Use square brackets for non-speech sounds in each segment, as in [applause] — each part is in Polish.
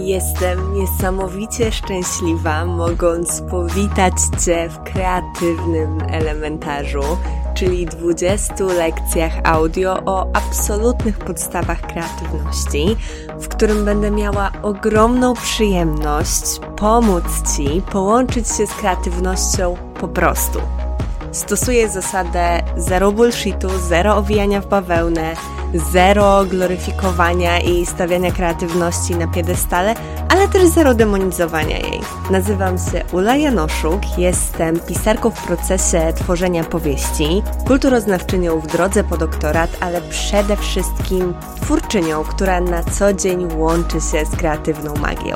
Jestem niesamowicie szczęśliwa, mogąc powitać Cię w kreatywnym elementarzu, czyli 20 lekcjach audio o absolutnych podstawach kreatywności, w którym będę miała ogromną przyjemność pomóc Ci połączyć się z kreatywnością po prostu. Stosuję zasadę zero bullshitu, zero owijania w bawełnę, zero gloryfikowania i stawiania kreatywności na piedestale, ale też zero demonizowania jej. Nazywam się Ula Janoszuk, jestem pisarką w procesie tworzenia powieści, kulturoznawczynią w drodze po doktorat, ale przede wszystkim twórczynią, która na co dzień łączy się z kreatywną magią.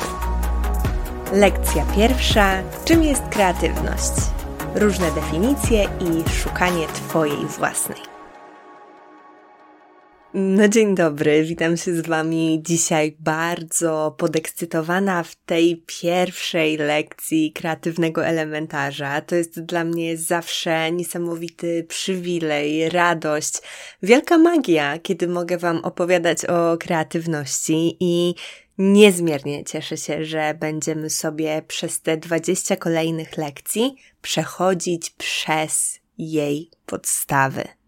Lekcja pierwsza. Czym jest kreatywność? Różne definicje i szukanie Twojej własnej. No dzień dobry, witam się z Wami dzisiaj bardzo podekscytowana w tej pierwszej lekcji kreatywnego elementarza. To jest dla mnie zawsze niesamowity przywilej, radość, wielka magia, kiedy mogę Wam opowiadać o kreatywności i niezmiernie cieszę się, że będziemy sobie przez te 20 kolejnych lekcji przechodzić przez jej podstawy.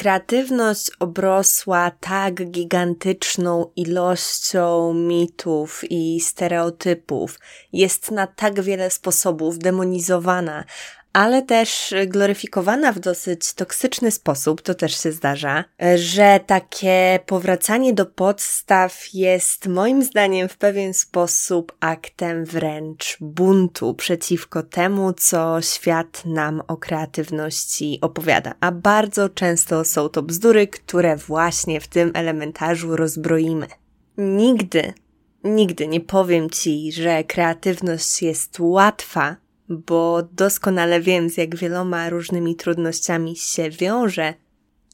Kreatywność obrosła tak gigantyczną ilością mitów i stereotypów, jest na tak wiele sposobów demonizowana, ale też gloryfikowana w dosyć toksyczny sposób, to też się zdarza, że takie powracanie do podstaw jest moim zdaniem w pewien sposób aktem wręcz buntu przeciwko temu, co świat nam o kreatywności opowiada. A bardzo często są to bzdury, które właśnie w tym elementarzu rozbroimy. Nigdy, nigdy nie powiem Ci, że kreatywność jest łatwa, bo doskonale wiem, z jak wieloma różnymi trudnościami się wiąże.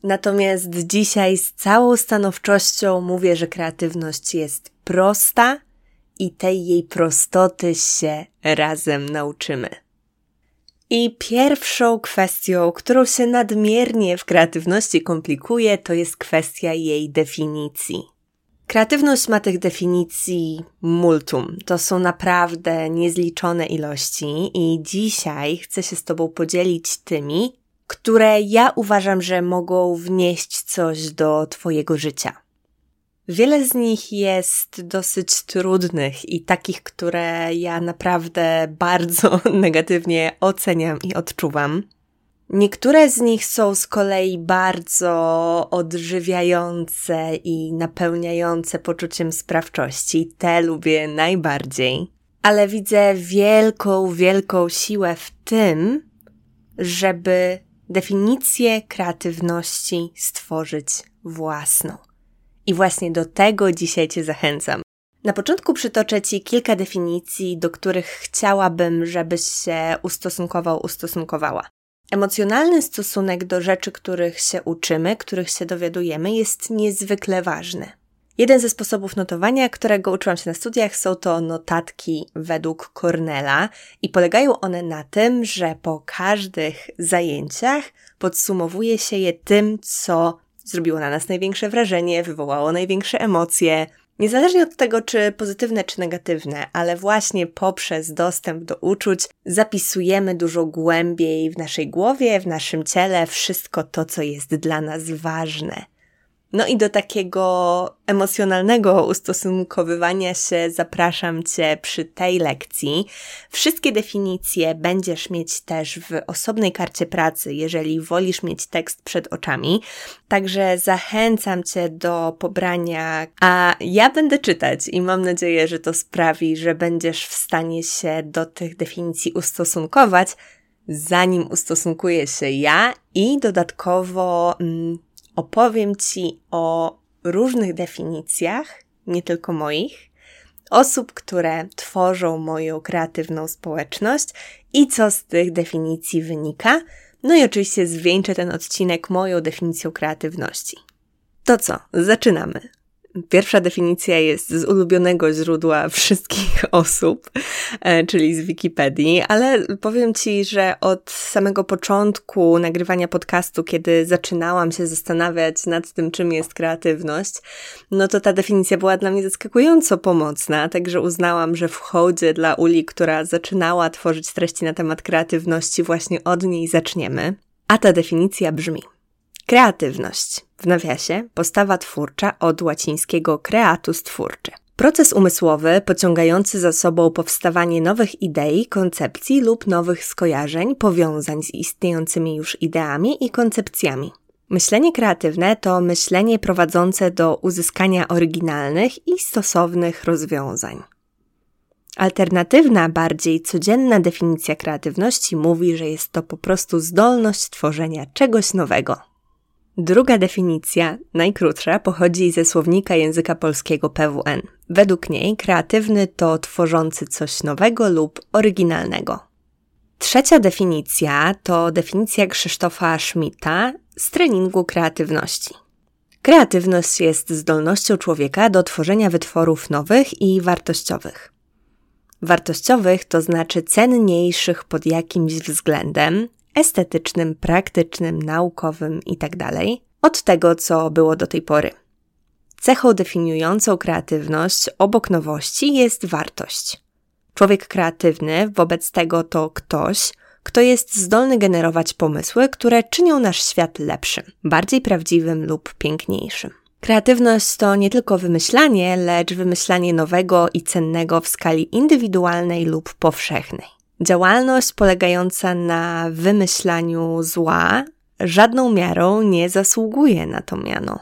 Natomiast dzisiaj z całą stanowczością mówię, że kreatywność jest prosta i tej jej prostoty się razem nauczymy. I pierwszą kwestią, którą się nadmiernie w kreatywności komplikuje, to jest kwestia jej definicji. Kreatywność ma tych definicji multum. To są naprawdę niezliczone ilości i dzisiaj chcę się z Tobą podzielić tymi, które ja uważam, że mogą wnieść coś do Twojego życia. Wiele z nich jest dosyć trudnych i takich, które ja naprawdę bardzo [laughs] negatywnie oceniam i odczuwam. Niektóre z nich są z kolei bardzo odżywiające i napełniające poczuciem sprawczości. Te lubię najbardziej. Ale widzę wielką, wielką siłę w tym, żeby definicję kreatywności stworzyć własną. I właśnie do tego dzisiaj Cię zachęcam. Na początku przytoczę Ci kilka definicji, do których chciałabym, żebyś się ustosunkował, ustosunkowała. Emocjonalny stosunek do rzeczy, których się uczymy, których się dowiadujemy, jest niezwykle ważny. Jeden ze sposobów notowania, którego uczyłam się na studiach, są to notatki według Cornella i polegają one na tym, że po każdych zajęciach podsumowuje się je tym, co zrobiło na nas największe wrażenie, wywołało największe emocje, Niezależnie od tego, czy pozytywne, czy negatywne, ale właśnie poprzez dostęp do uczuć zapisujemy dużo głębiej w naszej głowie, w naszym ciele wszystko to, co jest dla nas ważne. No i do takiego emocjonalnego ustosunkowywania się zapraszam Cię przy tej lekcji. Wszystkie definicje będziesz mieć też w osobnej karcie pracy, jeżeli wolisz mieć tekst przed oczami. Także zachęcam Cię do pobrania, a ja będę czytać i mam nadzieję, że to sprawi, że będziesz w stanie się do tych definicji ustosunkować, zanim ustosunkuję się ja i dodatkowo. Mm, opowiem Ci o różnych definicjach, nie tylko moich, osób, które tworzą moją kreatywną społeczność i co z tych definicji wynika. No i oczywiście zwieńczę ten odcinek moją definicją kreatywności. To co, zaczynamy. Pierwsza definicja jest z ulubionego źródła [laughs] wszystkich osób, e, czyli z Wikipedii, ale powiem Ci, że od samego początku nagrywania podcastu, kiedy zaczynałam się zastanawiać nad tym, czym jest kreatywność, no to ta definicja była dla mnie zaskakująco pomocna, także uznałam, że w dla Uli, która zaczynała tworzyć treści na temat kreatywności, właśnie od niej zaczniemy. A ta definicja brzmi: Kreatywność, w nawiasie postawa twórcza od łacińskiego creatus twórczy. Proces umysłowy pociągający za sobą powstawanie nowych idei, koncepcji lub nowych skojarzeń, powiązań z istniejącymi już ideami i koncepcjami. Myślenie kreatywne to myślenie prowadzące do uzyskania oryginalnych i stosownych rozwiązań. Alternatywna, bardziej codzienna definicja kreatywności mówi, że jest to po prostu zdolność tworzenia czegoś nowego. Druga definicja, najkrótsza, pochodzi ze słownika języka polskiego PWN. Według niej kreatywny to tworzący coś nowego lub oryginalnego. Trzecia definicja to definicja Krzysztofa Schmidta z treningu kreatywności. Kreatywność jest zdolnością człowieka do tworzenia wytworów nowych i wartościowych. Wartościowych to znaczy cenniejszych pod jakimś względem, estetycznym, praktycznym, naukowym itd., tak od tego, co było do tej pory. Cechą definiującą kreatywność obok nowości jest wartość. Człowiek kreatywny wobec tego to ktoś, kto jest zdolny generować pomysły, które czynią nasz świat lepszym, bardziej prawdziwym lub piękniejszym. Kreatywność to nie tylko wymyślanie, lecz wymyślanie nowego i cennego w skali indywidualnej lub powszechnej. Działalność polegająca na wymyślaniu zła żadną miarą nie zasługuje na to miano.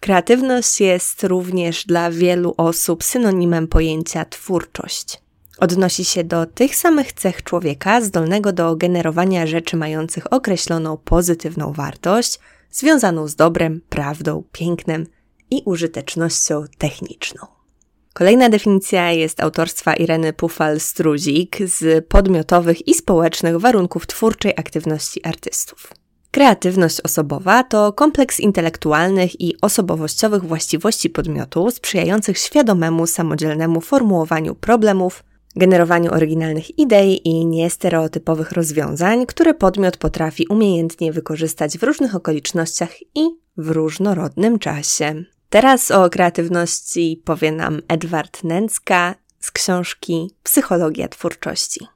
Kreatywność jest również dla wielu osób synonimem pojęcia twórczość. Odnosi się do tych samych cech człowieka zdolnego do generowania rzeczy mających określoną pozytywną wartość, związaną z dobrem, prawdą, pięknem i użytecznością techniczną. Kolejna definicja jest autorstwa Ireny Pufal-Struzik z podmiotowych i społecznych warunków twórczej aktywności artystów. Kreatywność osobowa to kompleks intelektualnych i osobowościowych właściwości podmiotu sprzyjających świadomemu, samodzielnemu formułowaniu problemów, generowaniu oryginalnych idei i niestereotypowych rozwiązań, które podmiot potrafi umiejętnie wykorzystać w różnych okolicznościach i w różnorodnym czasie. Teraz o kreatywności powie nam Edward Nęcka z książki Psychologia twórczości.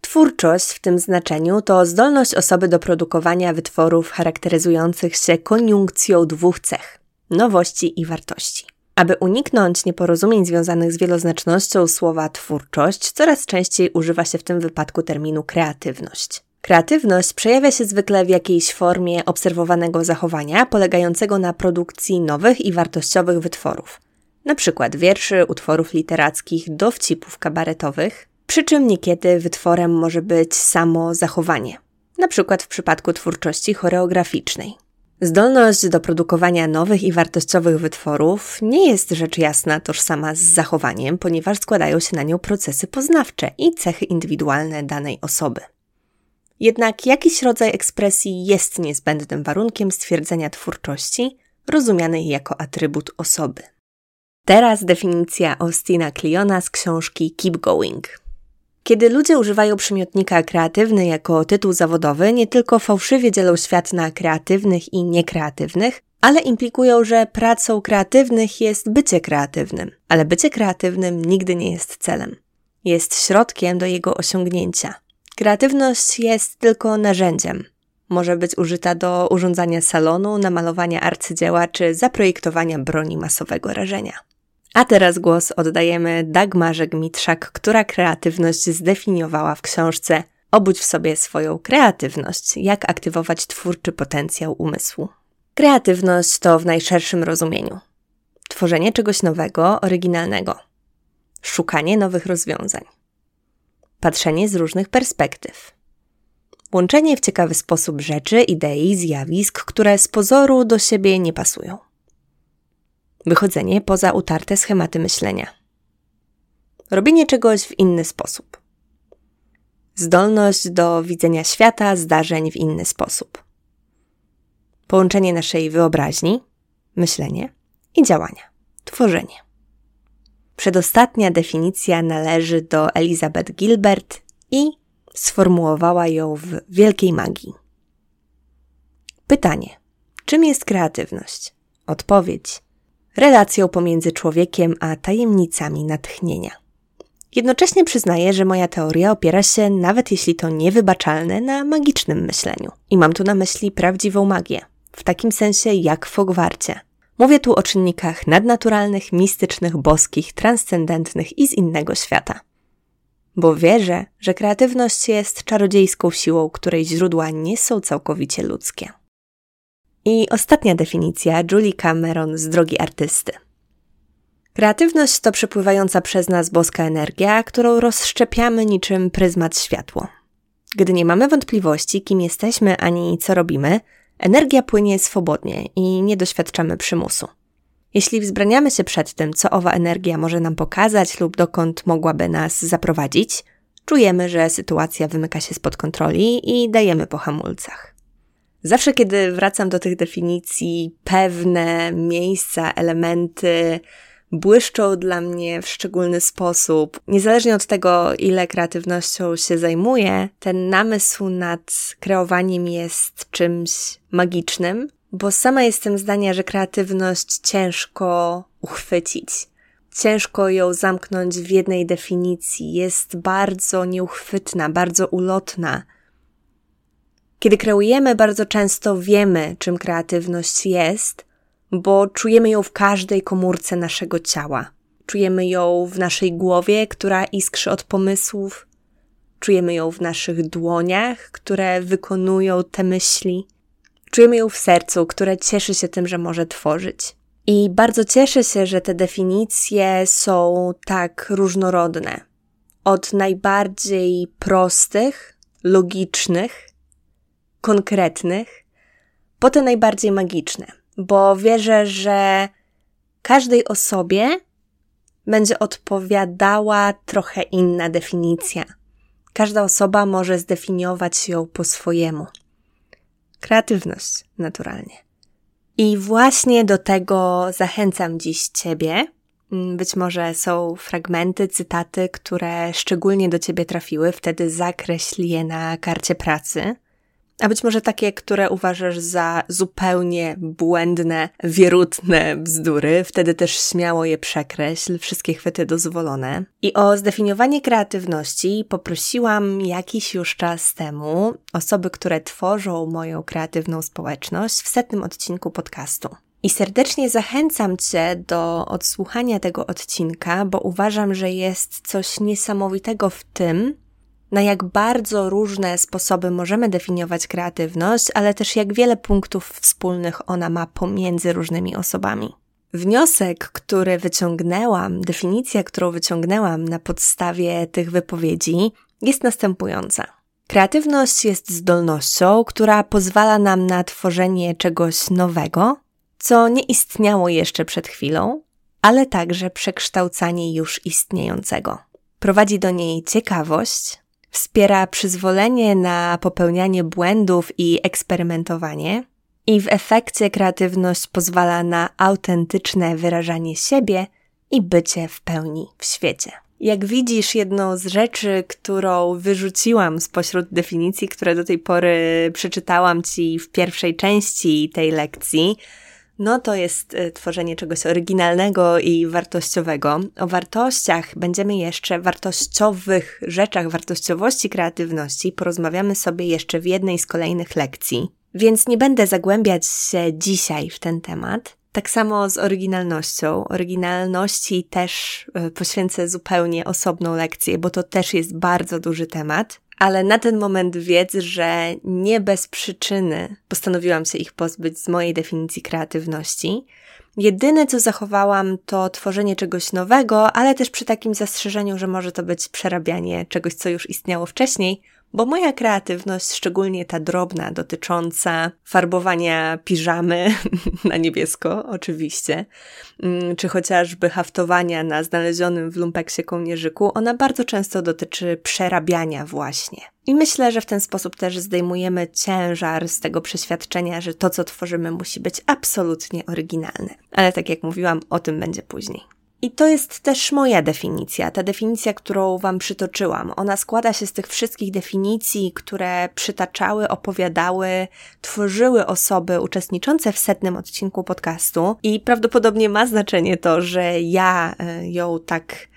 Twórczość w tym znaczeniu to zdolność osoby do produkowania wytworów charakteryzujących się koniunkcją dwóch cech nowości i wartości. Aby uniknąć nieporozumień związanych z wieloznacznością słowa twórczość, coraz częściej używa się w tym wypadku terminu kreatywność. Kreatywność przejawia się zwykle w jakiejś formie obserwowanego zachowania polegającego na produkcji nowych i wartościowych wytworów, np. wierszy, utworów literackich, dowcipów kabaretowych, przy czym niekiedy wytworem może być samo zachowanie, np. w przypadku twórczości choreograficznej. Zdolność do produkowania nowych i wartościowych wytworów nie jest rzecz jasna tożsama z zachowaniem, ponieważ składają się na nią procesy poznawcze i cechy indywidualne danej osoby. Jednak jakiś rodzaj ekspresji jest niezbędnym warunkiem stwierdzenia twórczości, rozumianej jako atrybut osoby. Teraz definicja Austina Cliona z książki Keep Going. Kiedy ludzie używają przymiotnika kreatywny jako tytuł zawodowy, nie tylko fałszywie dzielą świat na kreatywnych i niekreatywnych, ale implikują, że pracą kreatywnych jest bycie kreatywnym, ale bycie kreatywnym nigdy nie jest celem. Jest środkiem do jego osiągnięcia. Kreatywność jest tylko narzędziem. Może być użyta do urządzania salonu, namalowania arcydzieła czy zaprojektowania broni masowego rażenia. A teraz głos oddajemy Dagmarze Gmitrzak, która kreatywność zdefiniowała w książce Obudź w sobie swoją kreatywność, jak aktywować twórczy potencjał umysłu. Kreatywność to w najszerszym rozumieniu tworzenie czegoś nowego, oryginalnego, szukanie nowych rozwiązań, patrzenie z różnych perspektyw. Łączenie w ciekawy sposób rzeczy, idei, zjawisk, które z pozoru do siebie nie pasują. Wychodzenie poza utarte schematy myślenia. Robienie czegoś w inny sposób. Zdolność do widzenia świata, zdarzeń w inny sposób. Połączenie naszej wyobraźni, myślenie i działania tworzenie. Przedostatnia definicja należy do Elizabeth Gilbert i sformułowała ją w Wielkiej Magii. Pytanie: czym jest kreatywność? Odpowiedź: relacją pomiędzy człowiekiem a tajemnicami natchnienia. Jednocześnie przyznaję, że moja teoria opiera się, nawet jeśli to niewybaczalne, na magicznym myśleniu. I mam tu na myśli prawdziwą magię, w takim sensie jak w Hogwarcie. Mówię tu o czynnikach nadnaturalnych, mistycznych, boskich, transcendentnych i z innego świata. Bo wierzę, że kreatywność jest czarodziejską siłą, której źródła nie są całkowicie ludzkie. I ostatnia definicja Julie Cameron z drogi artysty. Kreatywność to przepływająca przez nas boska energia, którą rozszczepiamy niczym pryzmat światło. Gdy nie mamy wątpliwości, kim jesteśmy ani co robimy, energia płynie swobodnie i nie doświadczamy przymusu. Jeśli wzbraniamy się przed tym, co owa energia może nam pokazać lub dokąd mogłaby nas zaprowadzić, czujemy, że sytuacja wymyka się spod kontroli i dajemy po hamulcach. Zawsze, kiedy wracam do tych definicji, pewne miejsca, elementy błyszczą dla mnie w szczególny sposób. Niezależnie od tego, ile kreatywnością się zajmuję, ten namysł nad kreowaniem jest czymś magicznym, bo sama jestem zdania, że kreatywność ciężko uchwycić. Ciężko ją zamknąć w jednej definicji. Jest bardzo nieuchwytna, bardzo ulotna. Kiedy kreujemy, bardzo często wiemy, czym kreatywność jest, bo czujemy ją w każdej komórce naszego ciała. Czujemy ją w naszej głowie, która iskrzy od pomysłów, czujemy ją w naszych dłoniach, które wykonują te myśli, czujemy ją w sercu, które cieszy się tym, że może tworzyć. I bardzo cieszę się, że te definicje są tak różnorodne. Od najbardziej prostych, logicznych, konkretnych, po te najbardziej magiczne bo wierzę, że każdej osobie będzie odpowiadała trochę inna definicja. Każda osoba może zdefiniować ją po swojemu. Kreatywność, naturalnie. I właśnie do tego zachęcam dziś Ciebie. Mm, być może są fragmenty, cytaty, które szczególnie do Ciebie trafiły, wtedy zakreśl je na karcie pracy a być może takie, które uważasz za zupełnie błędne, wierutne bzdury, wtedy też śmiało je przekreśl, wszystkie chwyty dozwolone. I o zdefiniowanie kreatywności poprosiłam jakiś już czas temu osoby, które tworzą moją kreatywną społeczność w setnym odcinku podcastu. I serdecznie zachęcam Cię do odsłuchania tego odcinka, bo uważam, że jest coś niesamowitego w tym, na jak bardzo różne sposoby możemy definiować kreatywność, ale też jak wiele punktów wspólnych ona ma pomiędzy różnymi osobami. Wniosek, który wyciągnęłam, definicja, którą wyciągnęłam na podstawie tych wypowiedzi, jest następująca. Kreatywność jest zdolnością, która pozwala nam na tworzenie czegoś nowego, co nie istniało jeszcze przed chwilą, ale także przekształcanie już istniejącego. Prowadzi do niej ciekawość, wspiera przyzwolenie na popełnianie błędów i eksperymentowanie, i w efekcie kreatywność pozwala na autentyczne wyrażanie siebie i bycie w pełni w świecie. Jak widzisz, jedną z rzeczy, którą wyrzuciłam spośród definicji, które do tej pory przeczytałam Ci w pierwszej części tej lekcji, no to jest y, tworzenie czegoś oryginalnego i wartościowego. O wartościach będziemy jeszcze, wartościowych rzeczach, wartościowości kreatywności porozmawiamy sobie jeszcze w jednej z kolejnych lekcji. Więc nie będę zagłębiać się dzisiaj w ten temat. Tak samo z oryginalnością. Oryginalności też y, poświęcę zupełnie osobną lekcję, bo to też jest bardzo duży temat ale na ten moment wiedz, że nie bez przyczyny postanowiłam się ich pozbyć z mojej definicji kreatywności. Jedyne, co zachowałam, to tworzenie czegoś nowego, ale też przy takim zastrzeżeniu, że może to być przerabianie czegoś, co już istniało wcześniej, bo moja kreatywność, szczególnie ta drobna, dotycząca farbowania piżamy [laughs] na niebiesko, oczywiście, mm, czy chociażby haftowania na znalezionym w lumpeksie kołnierzyku, ona bardzo często dotyczy przerabiania właśnie. I myślę, że w ten sposób też zdejmujemy ciężar z tego przeświadczenia, że to, co tworzymy, musi być absolutnie oryginalne. Ale tak jak mówiłam, o tym będzie później. I to jest też moja definicja, ta definicja, którą Wam przytoczyłam. Ona składa się z tych wszystkich definicji, które przytaczały, opowiadały, tworzyły osoby uczestniczące w setnym odcinku podcastu. I prawdopodobnie ma znaczenie to, że ja e, ją tak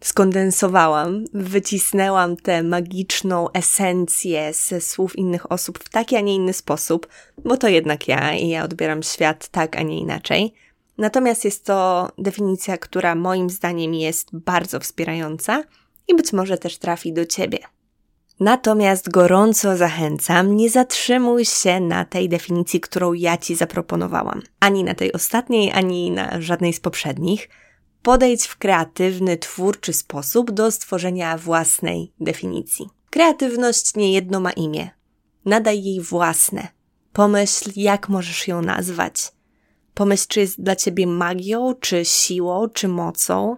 skondensowałam, wycisnęłam tę magiczną esencję ze słów innych osób w taki, a nie inny sposób, bo to jednak ja i ja odbieram świat tak, a nie inaczej. Natomiast jest to definicja, która moim zdaniem jest bardzo wspierająca i być może też trafi do Ciebie. Natomiast gorąco zachęcam, nie zatrzymuj się na tej definicji, którą ja Ci zaproponowałam. Ani na tej ostatniej, ani na żadnej z poprzednich. Podejdź w kreatywny, twórczy sposób do stworzenia własnej definicji. Kreatywność niejedno ma imię. Nadaj jej własne. Pomyśl, jak możesz ją nazwać. Pomyśl, czy jest dla ciebie magią, czy siłą, czy mocą.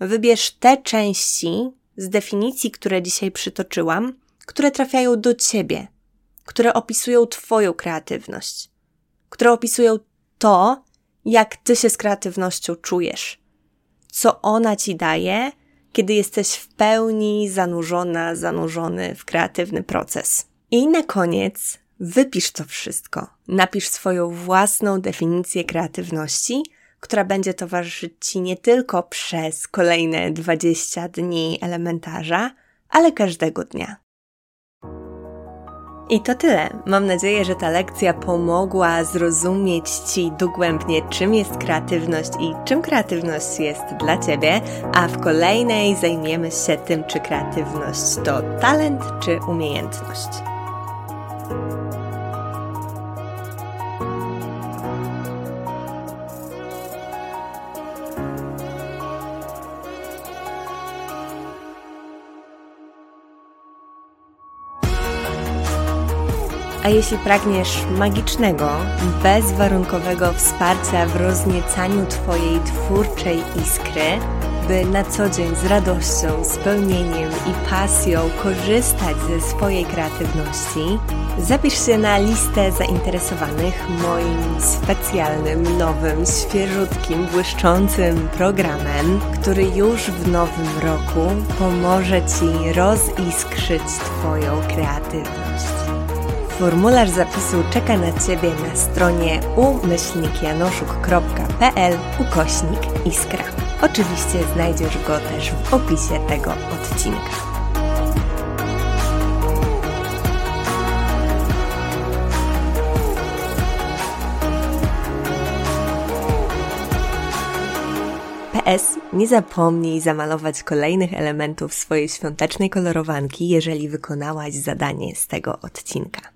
Wybierz te części z definicji, które dzisiaj przytoczyłam, które trafiają do ciebie, które opisują Twoją kreatywność, które opisują to, jak Ty się z kreatywnością czujesz, co ona Ci daje, kiedy jesteś w pełni zanurzona, zanurzony w kreatywny proces. I na koniec Wypisz to wszystko. Napisz swoją własną definicję kreatywności, która będzie towarzyszyć Ci nie tylko przez kolejne 20 dni elementarza, ale każdego dnia. I to tyle. Mam nadzieję, że ta lekcja pomogła zrozumieć Ci dogłębnie, czym jest kreatywność i czym kreatywność jest dla Ciebie, a w kolejnej zajmiemy się tym, czy kreatywność to talent czy umiejętność. A jeśli pragniesz magicznego, bezwarunkowego wsparcia w rozniecaniu Twojej twórczej iskry, by na co dzień z radością, spełnieniem i pasją korzystać ze swojej kreatywności, zapisz się na listę zainteresowanych moim specjalnym, nowym, świeżutkim, błyszczącym programem, który już w nowym roku pomoże Ci roziskrzyć Twoją kreatywność. Formularz zapisu czeka na Ciebie na stronie umyślnikjanoszuk.pl ukośnik iskra. Oczywiście znajdziesz go też w opisie tego odcinka. Nie zapomnij zamalować kolejnych elementów swojej świątecznej kolorowanki, jeżeli wykonałaś zadanie z tego odcinka.